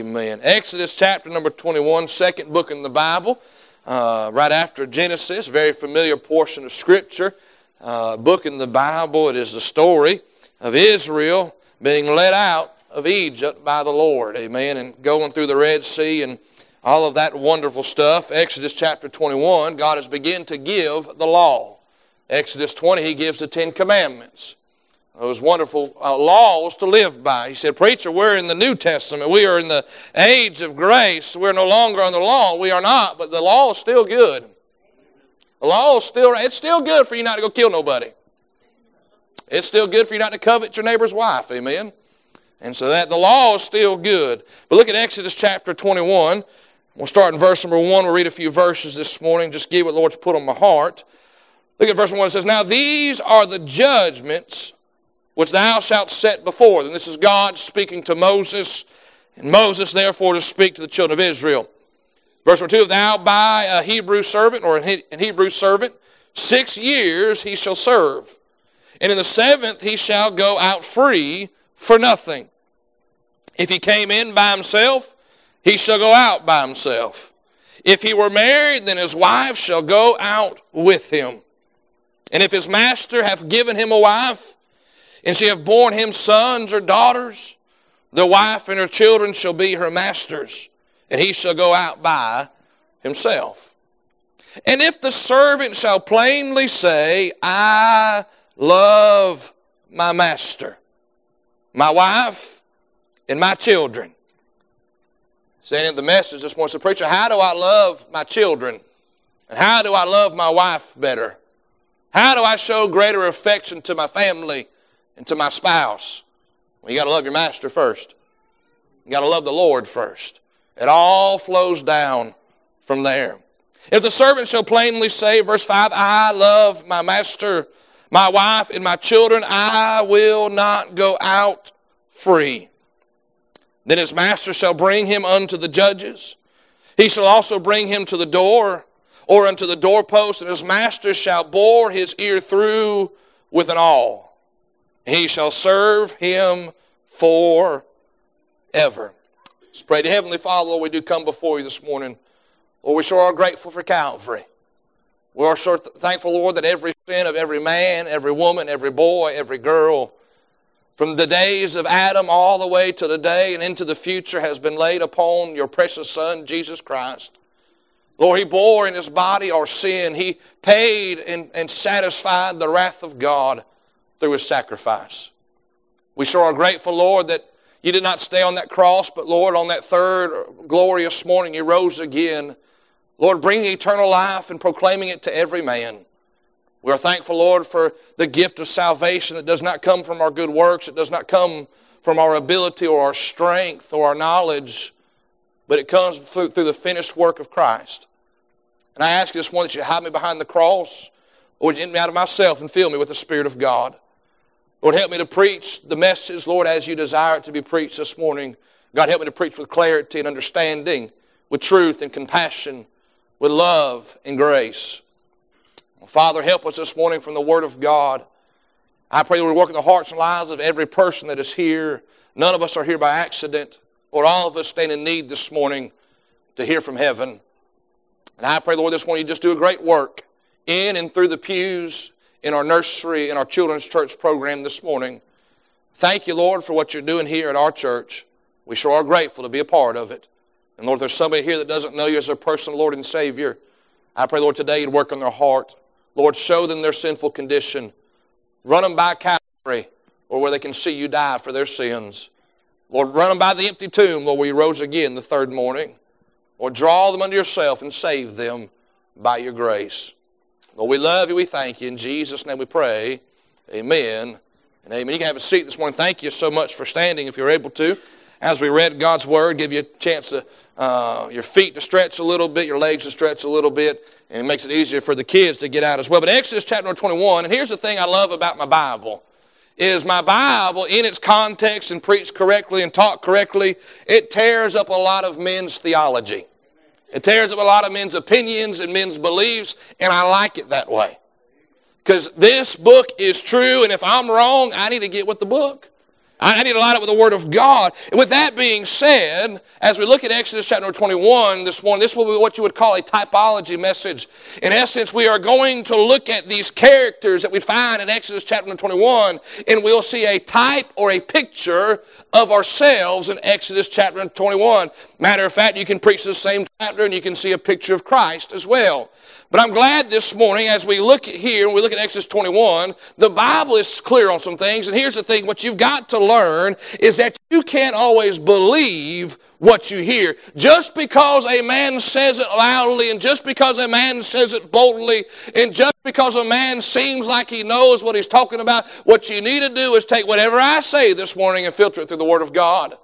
Amen. Exodus chapter number 21, second book in the Bible, uh, right after Genesis, very familiar portion of Scripture. Uh, book in the Bible, it is the story of Israel being led out of Egypt by the Lord. Amen. And going through the Red Sea and all of that wonderful stuff. Exodus chapter 21, God has begun to give the law. Exodus 20, He gives the Ten Commandments those wonderful uh, laws to live by. He said, Preacher, we're in the New Testament. We are in the age of grace. We're no longer on the law. We are not, but the law is still good. The law is still, it's still good for you not to go kill nobody. It's still good for you not to covet your neighbor's wife. Amen. And so that the law is still good. But look at Exodus chapter 21. We'll start in verse number 1. We'll read a few verses this morning. Just give what the Lord's put on my heart. Look at verse 1. It says, Now these are the judgments which thou shalt set before them. This is God speaking to Moses, and Moses therefore to speak to the children of Israel. Verse number 2 If thou buy a Hebrew servant or an Hebrew servant, six years he shall serve. And in the seventh he shall go out free for nothing. If he came in by himself, he shall go out by himself. If he were married, then his wife shall go out with him. And if his master hath given him a wife, and she have borne him sons or daughters. The wife and her children shall be her masters, and he shall go out by himself. And if the servant shall plainly say, I love my master, my wife, and my children. Saying in the message this morning, so preacher, how do I love my children? And how do I love my wife better? How do I show greater affection to my family and to my spouse. Well, you got to love your master first. You got to love the Lord first. It all flows down from there. If the servant shall plainly say, verse 5, I love my master, my wife, and my children, I will not go out free. Then his master shall bring him unto the judges. He shall also bring him to the door or unto the doorpost, and his master shall bore his ear through with an awl. He shall serve him forever. Let's pray to Heavenly Father, Lord, we do come before you this morning. Lord, we sure are grateful for Calvary. We are sure thankful, Lord, that every sin of every man, every woman, every boy, every girl, from the days of Adam all the way to the day and into the future has been laid upon your precious Son, Jesus Christ. Lord, He bore in His body our sin. He paid and, and satisfied the wrath of God through his sacrifice. We sure are grateful, Lord, that you did not stay on that cross, but Lord, on that third glorious morning, you rose again. Lord, bringing eternal life and proclaiming it to every man. We are thankful, Lord, for the gift of salvation that does not come from our good works. It does not come from our ability or our strength or our knowledge, but it comes through, through the finished work of Christ. And I ask you this morning that you hide me behind the cross, or would you get me out of myself and fill me with the Spirit of God. Lord, help me to preach the message, Lord, as you desire it to be preached this morning. God, help me to preach with clarity and understanding, with truth and compassion, with love and grace. Father, help us this morning from the Word of God. I pray that we work in the hearts and lives of every person that is here. None of us are here by accident. Lord, all of us stand in need this morning to hear from heaven. And I pray, Lord, this morning you just do a great work in and through the pews in our nursery, in our children's church program this morning. Thank you, Lord, for what you're doing here at our church. We sure are grateful to be a part of it. And Lord, if there's somebody here that doesn't know you as their personal Lord and Savior, I pray, Lord, today you'd work on their heart. Lord, show them their sinful condition. Run them by Calvary, or where they can see you die for their sins. Lord, run them by the empty tomb, Lord, where you rose again the third morning. Or draw them unto yourself and save them by your grace. Lord, we love you. We thank you. In Jesus' name we pray. Amen and amen. You can have a seat this morning. Thank you so much for standing if you're able to. As we read God's Word, give you a chance to, uh, your feet to stretch a little bit, your legs to stretch a little bit, and it makes it easier for the kids to get out as well. But Exodus chapter 21, and here's the thing I love about my Bible is my Bible, in its context and preached correctly and taught correctly, it tears up a lot of men's theology. It tears up a lot of men's opinions and men's beliefs, and I like it that way. Because this book is true, and if I'm wrong, I need to get with the book. I need to line up with the Word of God. With that being said, as we look at Exodus chapter 21 this morning, this will be what you would call a typology message. In essence, we are going to look at these characters that we find in Exodus chapter 21, and we'll see a type or a picture of ourselves in Exodus chapter 21. Matter of fact, you can preach the same chapter and you can see a picture of Christ as well. But I'm glad this morning as we look here and we look at Exodus 21, the Bible is clear on some things. And here's the thing, what you've got to learn is that you can't always believe what you hear. Just because a man says it loudly and just because a man says it boldly and just because a man seems like he knows what he's talking about, what you need to do is take whatever I say this morning and filter it through the Word of God.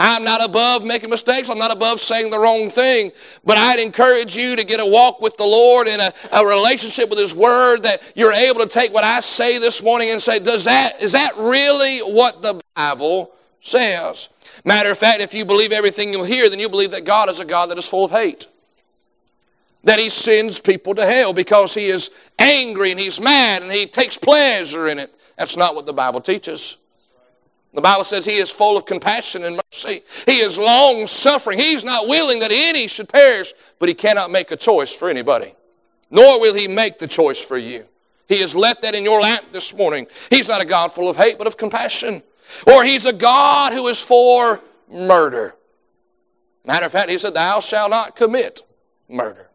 I'm not above making mistakes. I'm not above saying the wrong thing. But I'd encourage you to get a walk with the Lord and a, a relationship with His Word that you're able to take what I say this morning and say, does that, is that really what the Bible says? Matter of fact, if you believe everything you hear, then you believe that God is a God that is full of hate. That He sends people to hell because He is angry and He's mad and He takes pleasure in it. That's not what the Bible teaches. The Bible says he is full of compassion and mercy. He is long suffering. He's not willing that any should perish, but he cannot make a choice for anybody. Nor will he make the choice for you. He has left that in your lap this morning. He's not a God full of hate, but of compassion. Or he's a God who is for murder. Matter of fact, he said, Thou shalt not commit murder.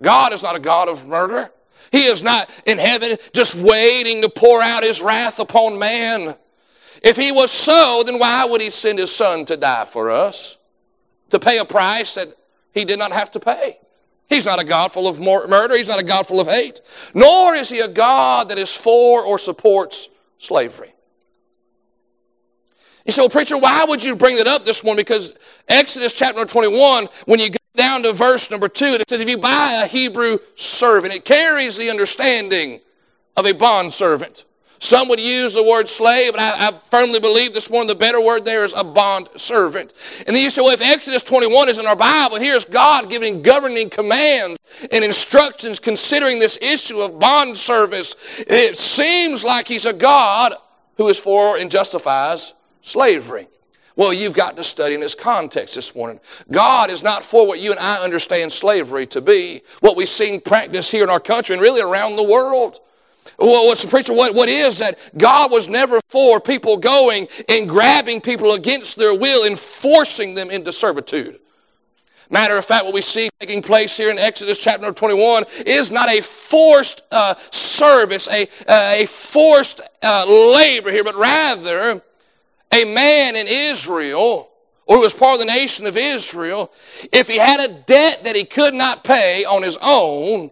God is not a God of murder. He is not in heaven just waiting to pour out his wrath upon man. If he was so, then why would he send his son to die for us? To pay a price that he did not have to pay. He's not a God full of murder. He's not a God full of hate. Nor is he a God that is for or supports slavery. You say, well, preacher, why would you bring that up this morning? Because Exodus chapter 21, when you go down to verse number 2, it says, if you buy a Hebrew servant, it carries the understanding of a bond servant. Some would use the word slave, but I, I, firmly believe this morning the better word there is a bond servant. And then you say, well, if Exodus 21 is in our Bible, and here's God giving governing commands and instructions considering this issue of bond service, it seems like He's a God who is for and justifies slavery. Well, you've got to study in this context this morning. God is not for what you and I understand slavery to be, what we've seen practiced here in our country and really around the world. Well, what's the preacher? What, what is that? God was never for people going and grabbing people against their will and forcing them into servitude. Matter of fact, what we see taking place here in Exodus chapter 21 is not a forced uh, service, a, uh, a forced uh, labor here, but rather a man in Israel, or who was part of the nation of Israel, if he had a debt that he could not pay on his own,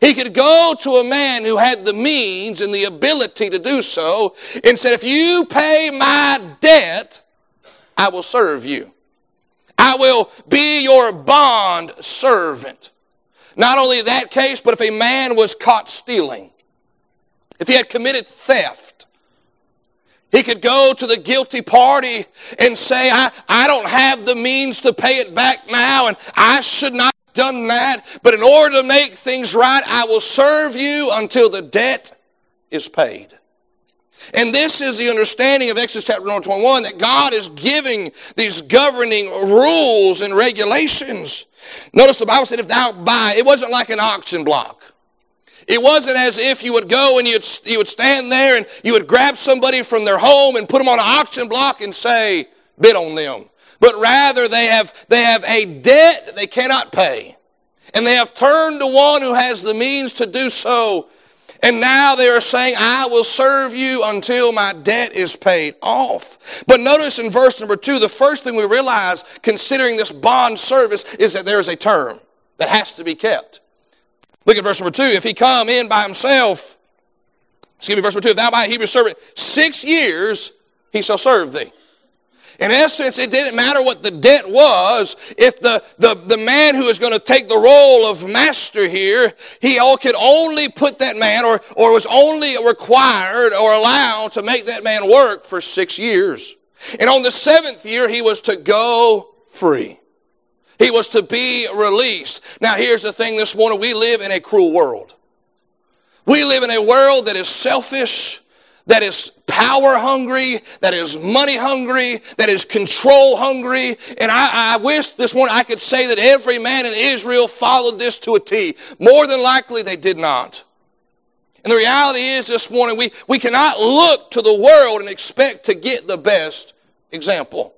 he could go to a man who had the means and the ability to do so and said, If you pay my debt, I will serve you. I will be your bond servant. Not only in that case, but if a man was caught stealing, if he had committed theft, he could go to the guilty party and say, I, I don't have the means to pay it back now, and I should not done that, but in order to make things right, I will serve you until the debt is paid. And this is the understanding of Exodus chapter 21 that God is giving these governing rules and regulations. Notice the Bible said, if thou buy, it wasn't like an auction block. It wasn't as if you would go and you'd, you would stand there and you would grab somebody from their home and put them on an auction block and say, bid on them but rather they have, they have a debt that they cannot pay. And they have turned to one who has the means to do so. And now they are saying, I will serve you until my debt is paid off. But notice in verse number two, the first thing we realize considering this bond service is that there is a term that has to be kept. Look at verse number two. If he come in by himself, excuse me, verse number two, if thou buy a Hebrew servant, six years he shall serve thee. In essence, it didn't matter what the debt was. If the, the, the man who is going to take the role of master here, he all could only put that man or, or was only required or allowed to make that man work for six years. And on the seventh year, he was to go free. He was to be released. Now, here's the thing this morning we live in a cruel world. We live in a world that is selfish, that is power hungry, that is money hungry, that is control hungry. And I, I, wish this morning I could say that every man in Israel followed this to a T. More than likely they did not. And the reality is this morning we, we cannot look to the world and expect to get the best example.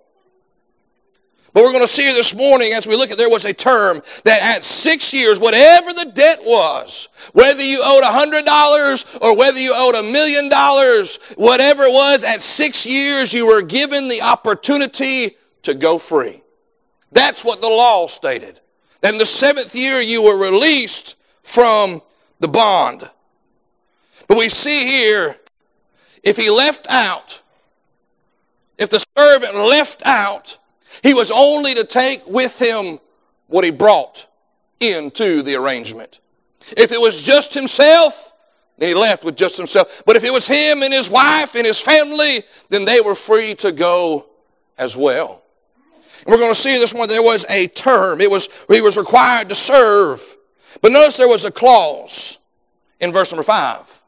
But we're going to see this morning as we look at there was a term that at six years, whatever the debt was, whether you owed a hundred dollars or whether you owed a million dollars, whatever it was, at six years you were given the opportunity to go free. That's what the law stated. Then the seventh year you were released from the bond. But we see here, if he left out, if the servant left out, he was only to take with him what he brought into the arrangement. If it was just himself, then he left with just himself. But if it was him and his wife and his family, then they were free to go as well. And we're going to see this one. There was a term. It was he was required to serve. But notice there was a clause in verse number five.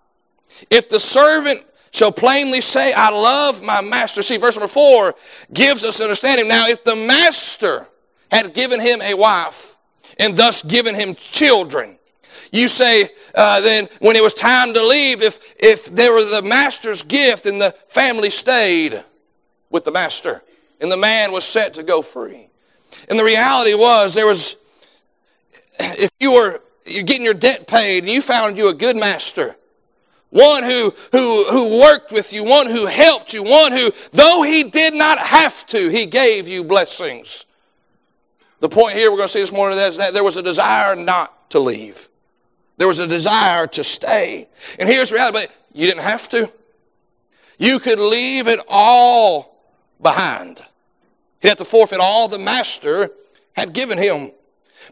If the servant shall plainly say, I love my master. See, verse number four gives us understanding. Now, if the master had given him a wife and thus given him children, you say uh, then when it was time to leave, if, if there were the master's gift and the family stayed with the master and the man was set to go free. And the reality was there was, if you were you're getting your debt paid and you found you a good master, one who, who, who worked with you, one who helped you, one who, though he did not have to, he gave you blessings. The point here we're going to see this morning is that there was a desire not to leave. There was a desire to stay. And here's the reality, but you didn't have to. You could leave it all behind. He'd have to forfeit all the master had given him.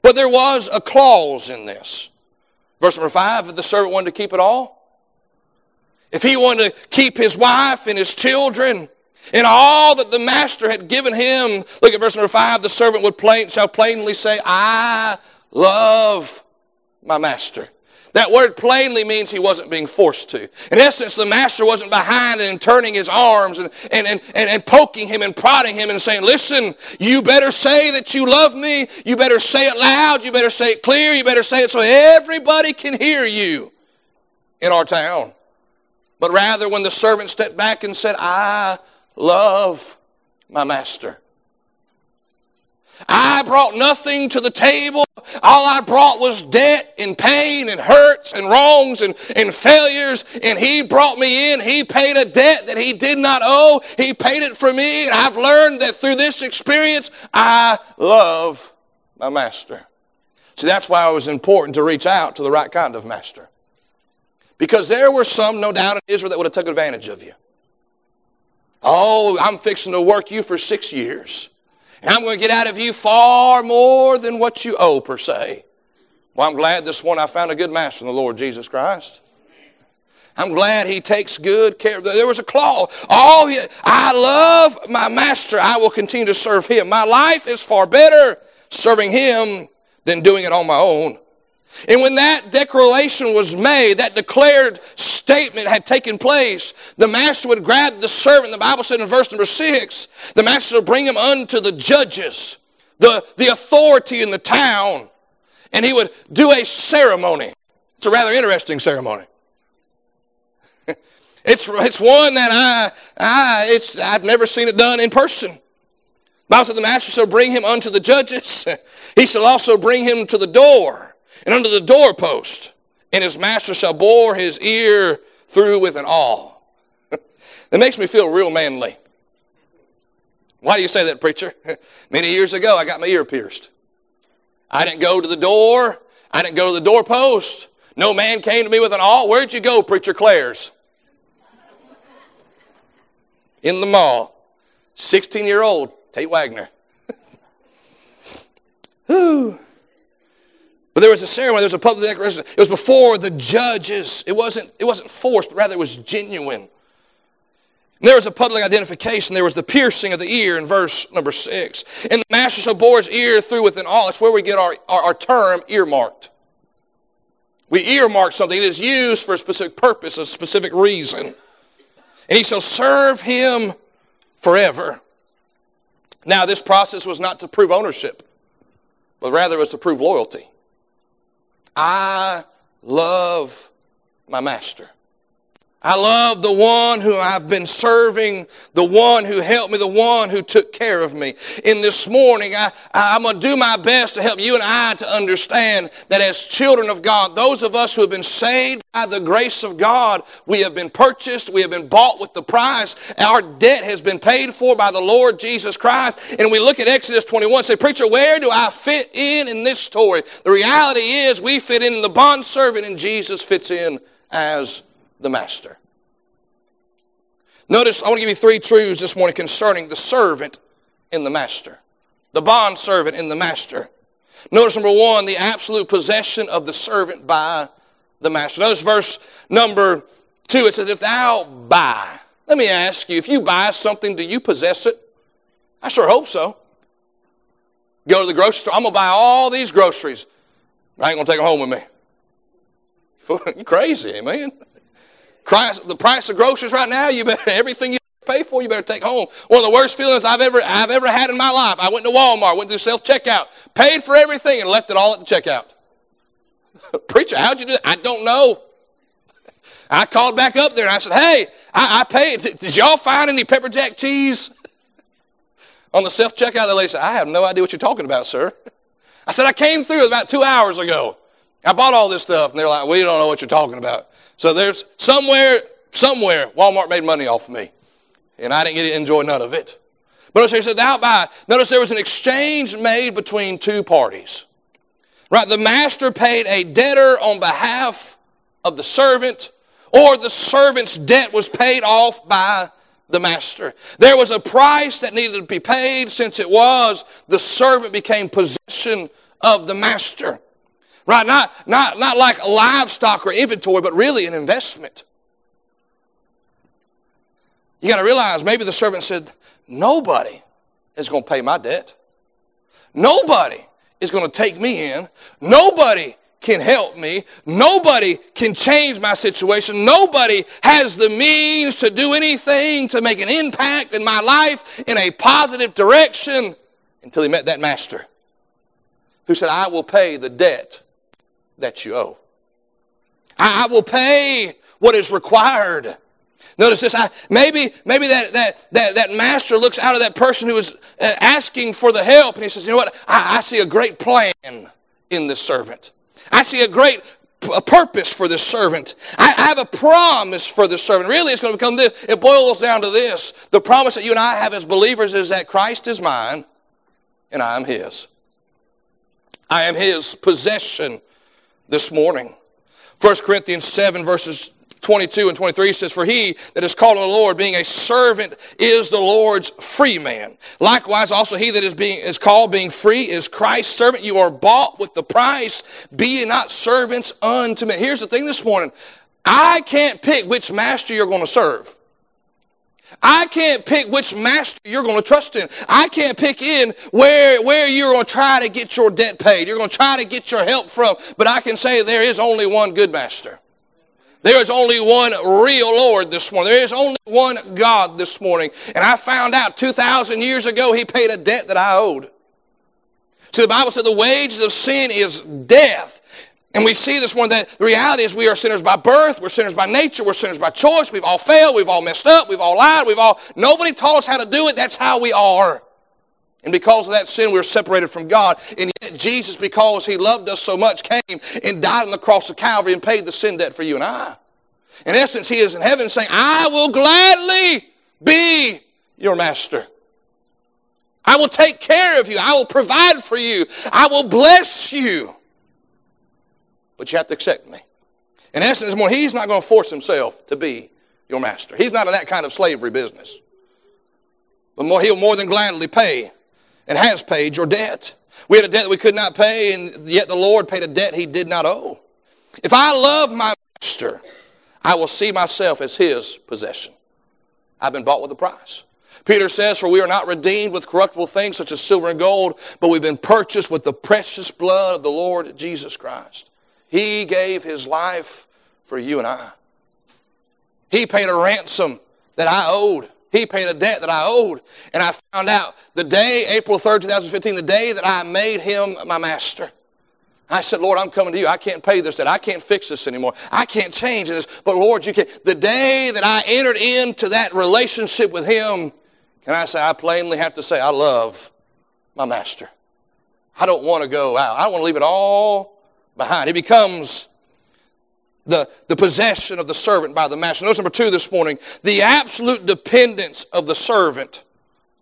But there was a clause in this. Verse number five, the servant wanted to keep it all, if he wanted to keep his wife and his children and all that the master had given him, look at verse number five, the servant would plain, shall plainly say, I love my master. That word plainly means he wasn't being forced to. In essence, the master wasn't behind and turning his arms and, and, and, and, and poking him and prodding him and saying, Listen, you better say that you love me. You better say it loud. You better say it clear. You better say it so everybody can hear you in our town. But rather, when the servant stepped back and said, I love my master. I brought nothing to the table. All I brought was debt and pain and hurts and wrongs and, and failures. And he brought me in. He paid a debt that he did not owe. He paid it for me. And I've learned that through this experience, I love my master. See, that's why it was important to reach out to the right kind of master. Because there were some, no doubt, in Israel that would have taken advantage of you. Oh, I'm fixing to work you for six years. And I'm going to get out of you far more than what you owe, per se. Well, I'm glad this one I found a good master in the Lord Jesus Christ. I'm glad he takes good care of There was a clause. Oh, I love my master. I will continue to serve him. My life is far better serving him than doing it on my own. And when that declaration was made, that declared statement had taken place, the master would grab the servant. The Bible said in verse number six, the master would bring him unto the judges, the, the authority in the town, and he would do a ceremony. It's a rather interesting ceremony. it's, it's one that I, I, it's, I've never seen it done in person. The Bible said the master shall bring him unto the judges. he shall also bring him to the door and under the doorpost, and his master shall bore his ear through with an awl. that makes me feel real manly. Why do you say that, preacher? Many years ago, I got my ear pierced. I didn't go to the door. I didn't go to the doorpost. No man came to me with an awl. Where'd you go, Preacher Claire's? In the mall. 16 year old Tate Wagner. Whew. But there was a ceremony, there was a public declaration. It was before the judges. It wasn't, it wasn't forced, but rather it was genuine. And there was a public identification. There was the piercing of the ear in verse number six. And the master shall bore his ear through with an awl. That's where we get our, our, our term earmarked. We earmark something. It is used for a specific purpose, a specific reason. and he shall serve him forever. Now, this process was not to prove ownership, but rather it was to prove loyalty. I love my master. I love the one who I've been serving, the one who helped me, the one who took care of me. In this morning, I, I'm going to do my best to help you and I to understand that as children of God, those of us who have been saved by the grace of God, we have been purchased, we have been bought with the price. Our debt has been paid for by the Lord Jesus Christ. And we look at Exodus 21 and say, Preacher, where do I fit in in this story? The reality is we fit in the bond servant and Jesus fits in as the master. Notice, I want to give you three truths this morning concerning the servant in the master, the bond servant in the master. Notice number one, the absolute possession of the servant by the master. Notice verse number two, it says, If thou buy, let me ask you, if you buy something, do you possess it? I sure hope so. Go to the grocery store, I'm going to buy all these groceries. I ain't going to take them home with me. you crazy, man. The price of groceries right now, you better everything you pay for, you better take home. One of the worst feelings I've ever I've ever had in my life. I went to Walmart, went through self checkout, paid for everything, and left it all at the checkout. Preacher, how'd you do it? I don't know. I called back up there and I said, "Hey, I, I paid. Did y'all find any pepper jack cheese?" On the self checkout, the lady said, "I have no idea what you're talking about, sir." I said, "I came through about two hours ago. I bought all this stuff," and they're like, "We don't know what you're talking about." So there's somewhere, somewhere, Walmart made money off of me. And I didn't get to enjoy none of it. But he said, thou buy. Notice there was an exchange made between two parties. Right? The master paid a debtor on behalf of the servant, or the servant's debt was paid off by the master. There was a price that needed to be paid since it was the servant became possession of the master. Right? Not, not, not like livestock or inventory, but really an investment. You got to realize maybe the servant said, Nobody is going to pay my debt. Nobody is going to take me in. Nobody can help me. Nobody can change my situation. Nobody has the means to do anything to make an impact in my life in a positive direction until he met that master who said, I will pay the debt that you owe. I, will pay what is required. Notice this. I, maybe maybe that, that, that, that master looks out of that person who is uh, asking for the help and he says, You know what? I, I see a great plan in this servant. I see a great a purpose for this servant. I, I have a promise for this servant. Really, it's going to become this. It boils down to this. The promise that you and I have as believers is that Christ is mine and I am his. I am his possession this morning. 1 Corinthians 7, verses 22 and 23 says, For he that is called on the Lord, being a servant, is the Lord's free man. Likewise, also he that is being is called being free is Christ's servant. You are bought with the price. Be ye not servants unto men. Here's the thing this morning. I can't pick which master you're going to serve. I can't pick which master you're going to trust in. I can't pick in where, where you're going to try to get your debt paid. You're going to try to get your help from. But I can say there is only one good master. There is only one real Lord this morning. There is only one God this morning. And I found out 2,000 years ago he paid a debt that I owed. So the Bible said the wages of sin is death. And we see this one that the reality is we are sinners by birth, we're sinners by nature, we're sinners by choice, we've all failed, we've all messed up, we've all lied, we've all, nobody taught us how to do it, that's how we are. And because of that sin, we're separated from God. And yet Jesus, because He loved us so much, came and died on the cross of Calvary and paid the sin debt for you and I. In essence, He is in heaven saying, I will gladly be your master. I will take care of you. I will provide for you. I will bless you but you have to accept me. In essence, more, he's not going to force himself to be your master. He's not in that kind of slavery business. But more, he'll more than gladly pay and has paid your debt. We had a debt that we could not pay, and yet the Lord paid a debt he did not owe. If I love my master, I will see myself as his possession. I've been bought with a price. Peter says, For we are not redeemed with corruptible things such as silver and gold, but we've been purchased with the precious blood of the Lord Jesus Christ. He gave his life for you and I. He paid a ransom that I owed. He paid a debt that I owed. And I found out the day, April 3rd, 2015, the day that I made him my master. I said, Lord, I'm coming to you. I can't pay this debt. I can't fix this anymore. I can't change this. But Lord, you can. The day that I entered into that relationship with him, can I say, I plainly have to say, I love my master. I don't want to go out. I don't want to leave it all behind. It becomes the, the possession of the servant by the master. Notice number two this morning the absolute dependence of the servant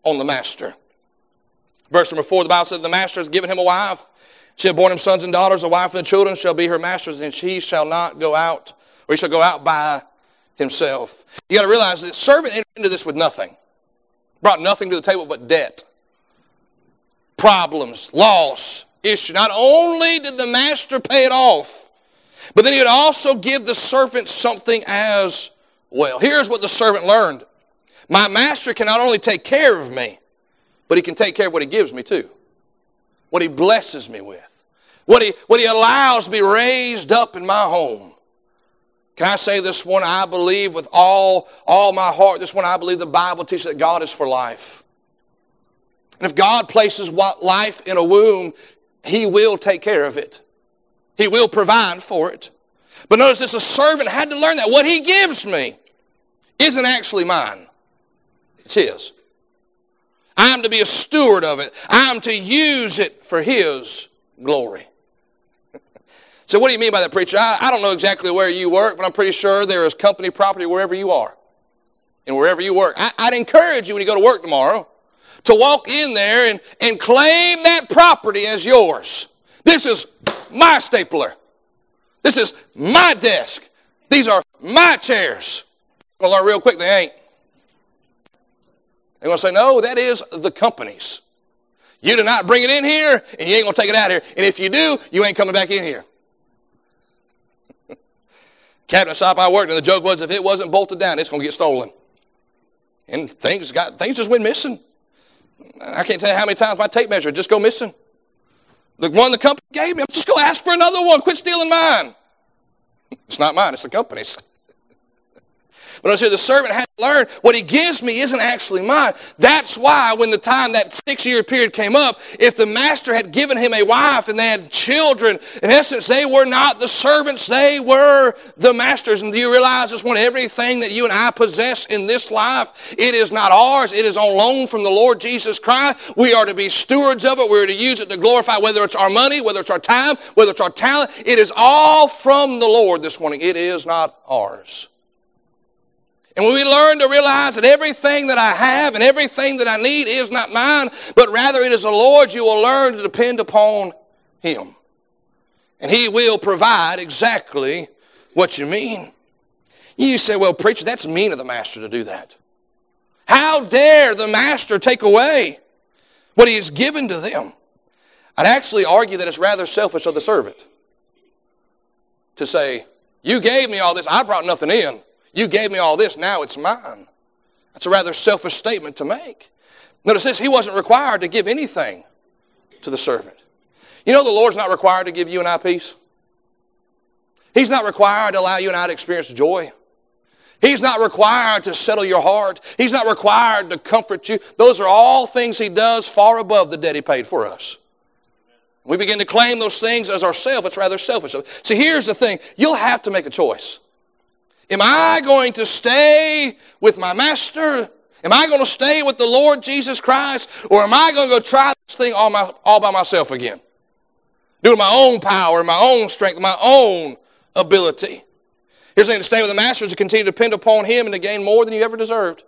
on the master. Verse number four, the Bible says, The master has given him a wife. She hath borne him sons and daughters. A wife and the children shall be her masters, and he shall not go out, or he shall go out by himself. You got to realize that servant entered into this with nothing, brought nothing to the table but debt, problems, loss, issue. Not only did the master pay it off, but then he would also give the servant something as well. Here's what the servant learned My master can not only take care of me, but he can take care of what he gives me too. What he blesses me with. What he, what he allows me raised up in my home. Can I say this one? I believe with all, all my heart, this one I believe the Bible teaches that God is for life. And if God places life in a womb, He will take care of it. He will provide for it. But notice this, a servant had to learn that. What he gives me isn't actually mine. It's his. I'm to be a steward of it. I'm to use it for his glory. so what do you mean by that, preacher? I, I don't know exactly where you work, but I'm pretty sure there is company property wherever you are. And wherever you work. I, I'd encourage you when you go to work tomorrow to walk in there and, and claim that property as yours. This is my stapler. This is my desk. These are my chairs. To learn real quick they ain't. They're going to say, no, that is the company's. You do not bring it in here, and you ain't going to take it out here. And if you do, you ain't coming back in here. Cabinet shop I worked in, the joke was if it wasn't bolted down, it's going to get stolen. And things got things just went missing. I can't tell you how many times my tape measure just go missing. The one the company gave me, I'm just going to ask for another one. Quit stealing mine. It's not mine, it's the company's. But I said the servant had to learn what he gives me isn't actually mine. That's why when the time that six year period came up, if the master had given him a wife and they had children, in essence, they were not the servants, they were the masters. And do you realize this one? Everything that you and I possess in this life, it is not ours. It is on loan from the Lord Jesus Christ. We are to be stewards of it. We're to use it to glorify whether it's our money, whether it's our time, whether it's our talent. It is all from the Lord this morning. It is not ours. And when we learn to realize that everything that I have and everything that I need is not mine, but rather it is the Lord, you will learn to depend upon Him. And He will provide exactly what you mean. You say, well, preacher, that's mean of the master to do that. How dare the master take away what he has given to them? I'd actually argue that it's rather selfish of the servant to say, You gave me all this, I brought nothing in. You gave me all this, now it's mine. That's a rather selfish statement to make. Notice this, he wasn't required to give anything to the servant. You know the Lord's not required to give you and I peace. He's not required to allow you and I to experience joy. He's not required to settle your heart. He's not required to comfort you. Those are all things He does far above the debt He paid for us. We begin to claim those things as ourselves. It's rather selfish. See, here's the thing. You'll have to make a choice. Am I going to stay with my master? Am I going to stay with the Lord Jesus Christ? Or am I going to go try this thing all, my, all by myself again? Do my own power, my own strength, my own ability. Here's the thing to stay with the master is to continue to depend upon him and to gain more than you ever deserved.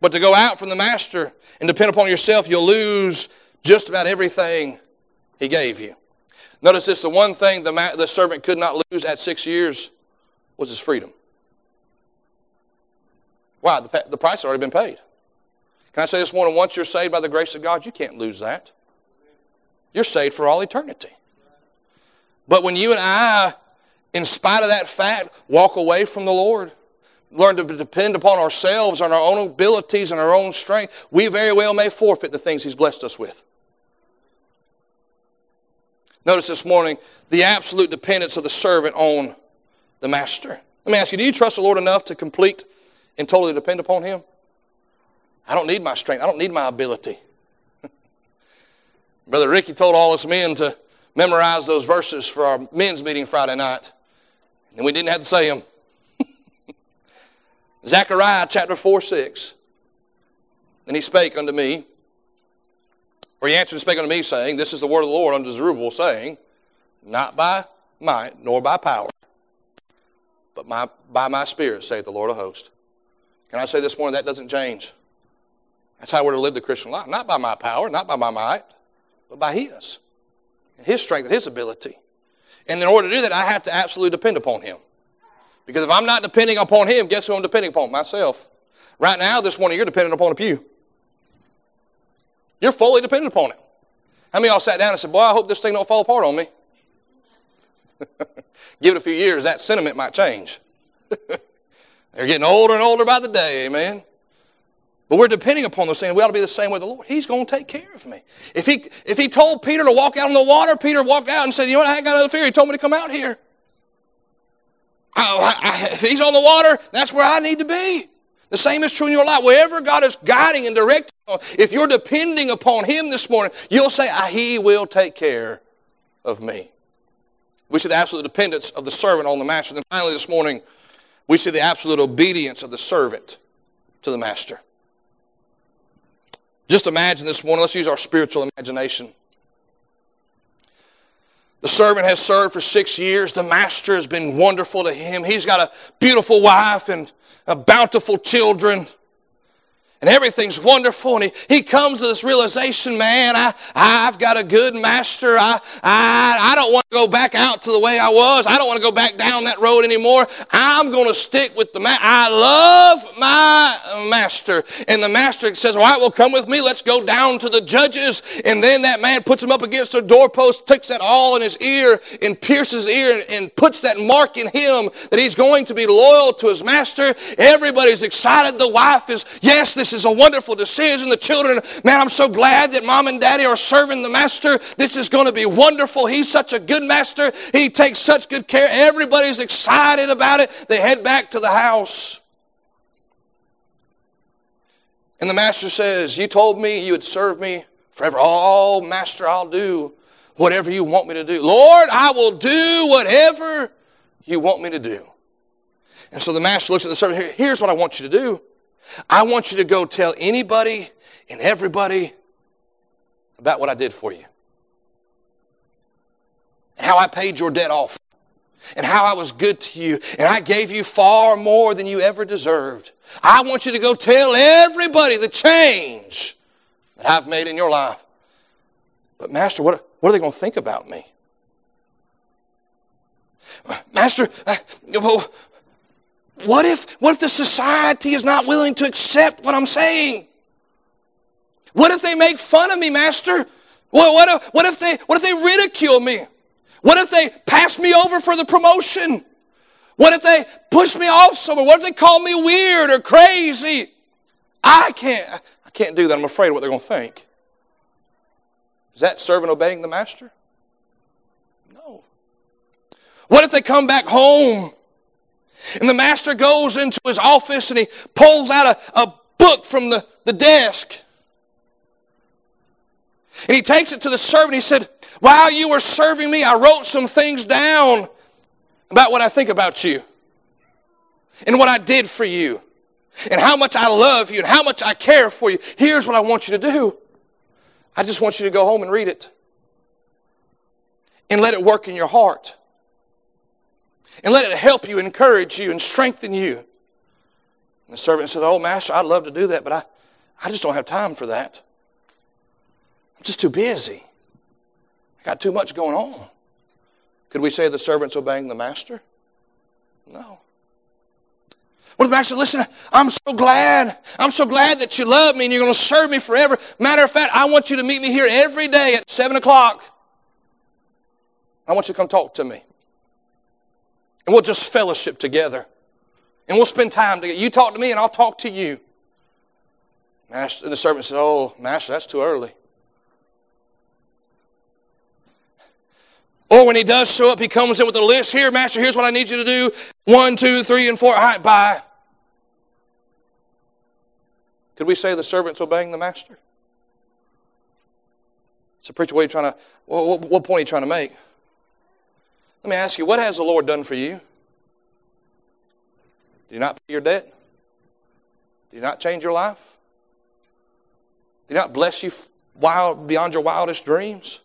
But to go out from the master and depend upon yourself, you'll lose just about everything he gave you. Notice this the one thing the, ma- the servant could not lose at six years was his freedom. Why? The, the price had already been paid. Can I say this morning? Once you're saved by the grace of God, you can't lose that. You're saved for all eternity. But when you and I, in spite of that fact, walk away from the Lord, learn to depend upon ourselves on our own abilities and our own strength, we very well may forfeit the things He's blessed us with. Notice this morning the absolute dependence of the servant on the master. Let me ask you, do you trust the Lord enough to complete and totally depend upon Him? I don't need my strength. I don't need my ability. Brother Ricky told all us men to memorize those verses for our men's meeting Friday night, and we didn't have to say them. Zechariah chapter 4 6. And he spake unto me, or he answered and spake unto me, saying, This is the word of the Lord unto Zerubbabel, saying, Not by might, nor by power, but my, by my spirit, saith the Lord of hosts. Can I say this morning, that doesn't change. That's how we're to live the Christian life. Not by my power, not by my might, but by His. And His strength and His ability. And in order to do that, I have to absolutely depend upon Him. Because if I'm not depending upon Him, guess who I'm depending upon? Myself. Right now, this morning, you're dependent upon a pew. You're fully dependent upon it. How many of y'all sat down and said, Boy, I hope this thing don't fall apart on me? Give it a few years, that sentiment might change. They're getting older and older by the day, amen. But we're depending upon those things. We ought to be the same with the Lord. He's going to take care of me. If he, if he told Peter to walk out on the water, Peter walked out and said, You know what? I ain't got no fear. He told me to come out here. I, I, if he's on the water, that's where I need to be. The same is true in your life. Wherever God is guiding and directing, if you're depending upon Him this morning, you'll say, ah, He will take care of me. We see the absolute dependence of the servant on the master. Then finally, this morning, we see the absolute obedience of the servant to the master. Just imagine this morning, let's use our spiritual imagination. The servant has served for six years. The master has been wonderful to him. He's got a beautiful wife and a bountiful children and everything's wonderful. And he, he comes to this realization, man, I, I've got a good master. I, I, I don't want to go back out to the way I was. I don't want to go back down that road anymore. I'm going to stick with the master. I love my master. And the master says, awl right, well, come with me. Let's go down to the judges. And then that man puts him up against the doorpost, takes that all in his ear and pierces his ear and, and puts that mark in him that he's going to be loyal to his master. Everybody's excited. The wife is, yes, this is a wonderful decision. The children, man, I'm so glad that mom and daddy are serving the master. This is going to be wonderful. He's such a good master. He takes such good care. Everybody's excited about it. They head back to the house. And the master says, You told me you would serve me forever. Oh, oh master, I'll do whatever you want me to do. Lord, I will do whatever you want me to do. And so the master looks at the servant. Here's what I want you to do. I want you to go tell anybody and everybody about what I did for you. How I paid your debt off. And how I was good to you. And I gave you far more than you ever deserved. I want you to go tell everybody the change that I've made in your life. But, Master, what, what are they going to think about me? Master, uh, what if, what if the society is not willing to accept what I'm saying? What if they make fun of me, Master? What, what, if, what, if they, what if they ridicule me? What if they pass me over for the promotion? What if they push me off somewhere? What if they call me weird or crazy? I can't, I can't do that. I'm afraid of what they're going to think. Is that servant obeying the master? No. What if they come back home and the master goes into his office and he pulls out a, a book from the, the desk. And he takes it to the servant. He said, While you were serving me, I wrote some things down about what I think about you and what I did for you and how much I love you and how much I care for you. Here's what I want you to do I just want you to go home and read it and let it work in your heart and let it help you, encourage you, and strengthen you. And the servant said, Oh, master, I'd love to do that, but I, I just don't have time for that. I'm just too busy. I got too much going on. Could we say the servant's obeying the master? No. Well, the master, listen, I'm so glad. I'm so glad that you love me and you're going to serve me forever. Matter of fact, I want you to meet me here every day at 7 o'clock. I want you to come talk to me. And we'll just fellowship together. And we'll spend time together. You talk to me and I'll talk to you. Master, the servant said, Oh, Master, that's too early. Or when he does show up, he comes in with a list. Here, Master, here's what I need you to do. One, two, three, and four. All right, bye. Could we say the servant's obeying the master? It's a preacher, what are you trying to, what, what point are you trying to make? Let me ask you, what has the Lord done for you? Do you not pay your debt? Do you not change your life? Do you not bless you wild, beyond your wildest dreams?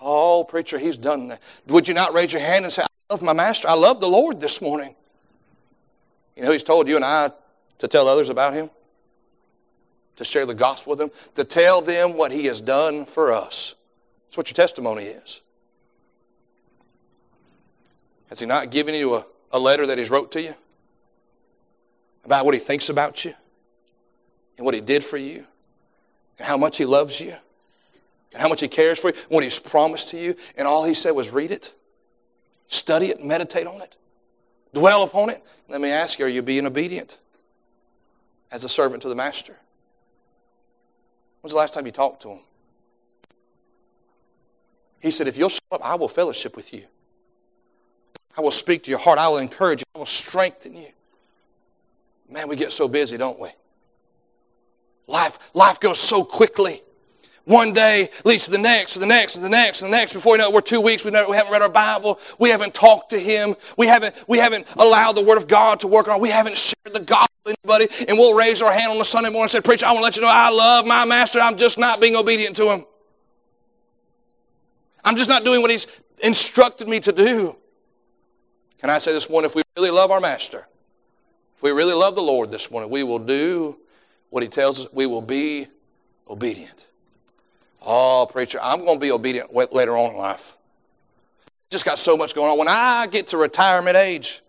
Oh, preacher, he's done that. Would you not raise your hand and say, I love my master? I love the Lord this morning. You know, he's told you and I to tell others about him to share the gospel with them, to tell them what He has done for us. That's what your testimony is. Has He not given you a, a letter that He's wrote to you? About what He thinks about you? And what He did for you? And how much He loves you? And how much He cares for you, what He's promised to you, and all He said was read it, study it, meditate on it, dwell upon it? Let me ask you, are you being obedient as a servant to the Master? When's the last time you talked to him? He said, If you'll show up, I will fellowship with you. I will speak to your heart. I will encourage you. I will strengthen you. Man, we get so busy, don't we? Life, life goes so quickly. One day leads to the next, to the next, to the next, to the next. Before we know it, we're two weeks. We, know, we haven't read our Bible. We haven't talked to Him. We haven't, we haven't allowed the Word of God to work on. We haven't shared the gospel with anybody. And we'll raise our hand on a Sunday morning and say, "Preacher, I want to let you know I love my Master. I'm just not being obedient to Him. I'm just not doing what He's instructed me to do." Can I say this morning, if we really love our Master, if we really love the Lord this morning, we will do what He tells us. We will be obedient. Oh, preacher, I'm going to be obedient later on in life. Just got so much going on. When I get to retirement age,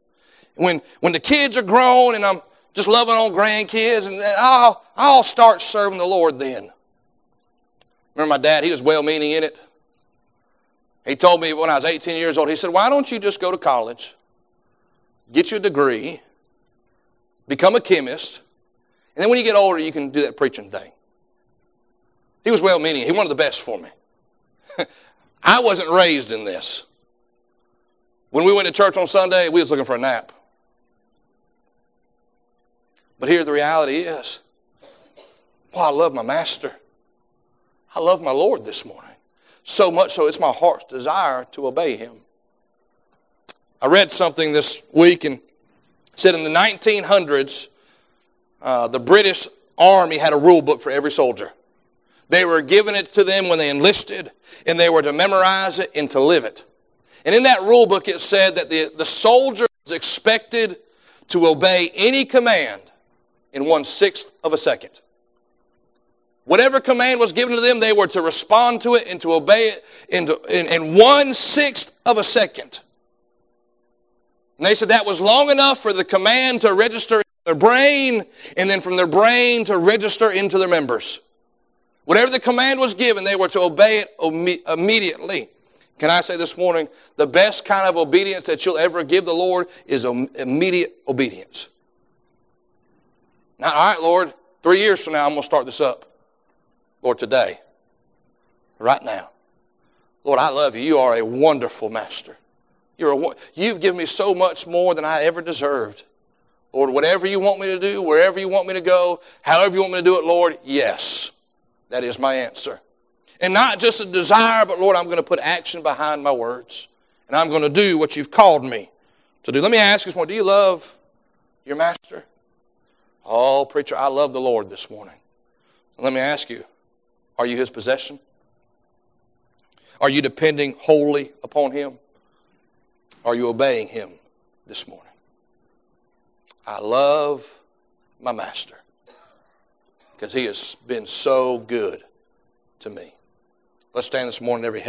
when, when the kids are grown and I'm just loving on grandkids, and I'll, I'll start serving the Lord then. Remember my dad, he was well meaning in it. He told me when I was 18 years old, he said, Why don't you just go to college, get you a degree, become a chemist, and then when you get older, you can do that preaching thing. He was well meaning. He wanted the best for me. I wasn't raised in this. When we went to church on Sunday, we was looking for a nap. But here the reality is, boy, I love my master. I love my Lord this morning. So much so it's my heart's desire to obey him. I read something this week and said in the 1900s, uh, the British Army had a rule book for every soldier. They were giving it to them when they enlisted, and they were to memorize it and to live it. And in that rule book, it said that the, the soldier was expected to obey any command in one sixth of a second. Whatever command was given to them, they were to respond to it and to obey it in, in, in one sixth of a second. And they said that was long enough for the command to register in their brain, and then from their brain to register into their members. Whatever the command was given, they were to obey it immediately. Can I say this morning, the best kind of obedience that you'll ever give the Lord is immediate obedience. Now, all right, Lord, three years from now, I'm going to start this up. Lord, today, right now. Lord, I love you. You are a wonderful master. You're a, you've given me so much more than I ever deserved. Lord, whatever you want me to do, wherever you want me to go, however you want me to do it, Lord, yes. That is my answer. And not just a desire, but Lord, I'm going to put action behind my words. And I'm going to do what you've called me to do. Let me ask you this morning do you love your master? Oh, preacher, I love the Lord this morning. Let me ask you are you his possession? Are you depending wholly upon him? Are you obeying him this morning? I love my master because he has been so good to me. Let's stand this morning, every head.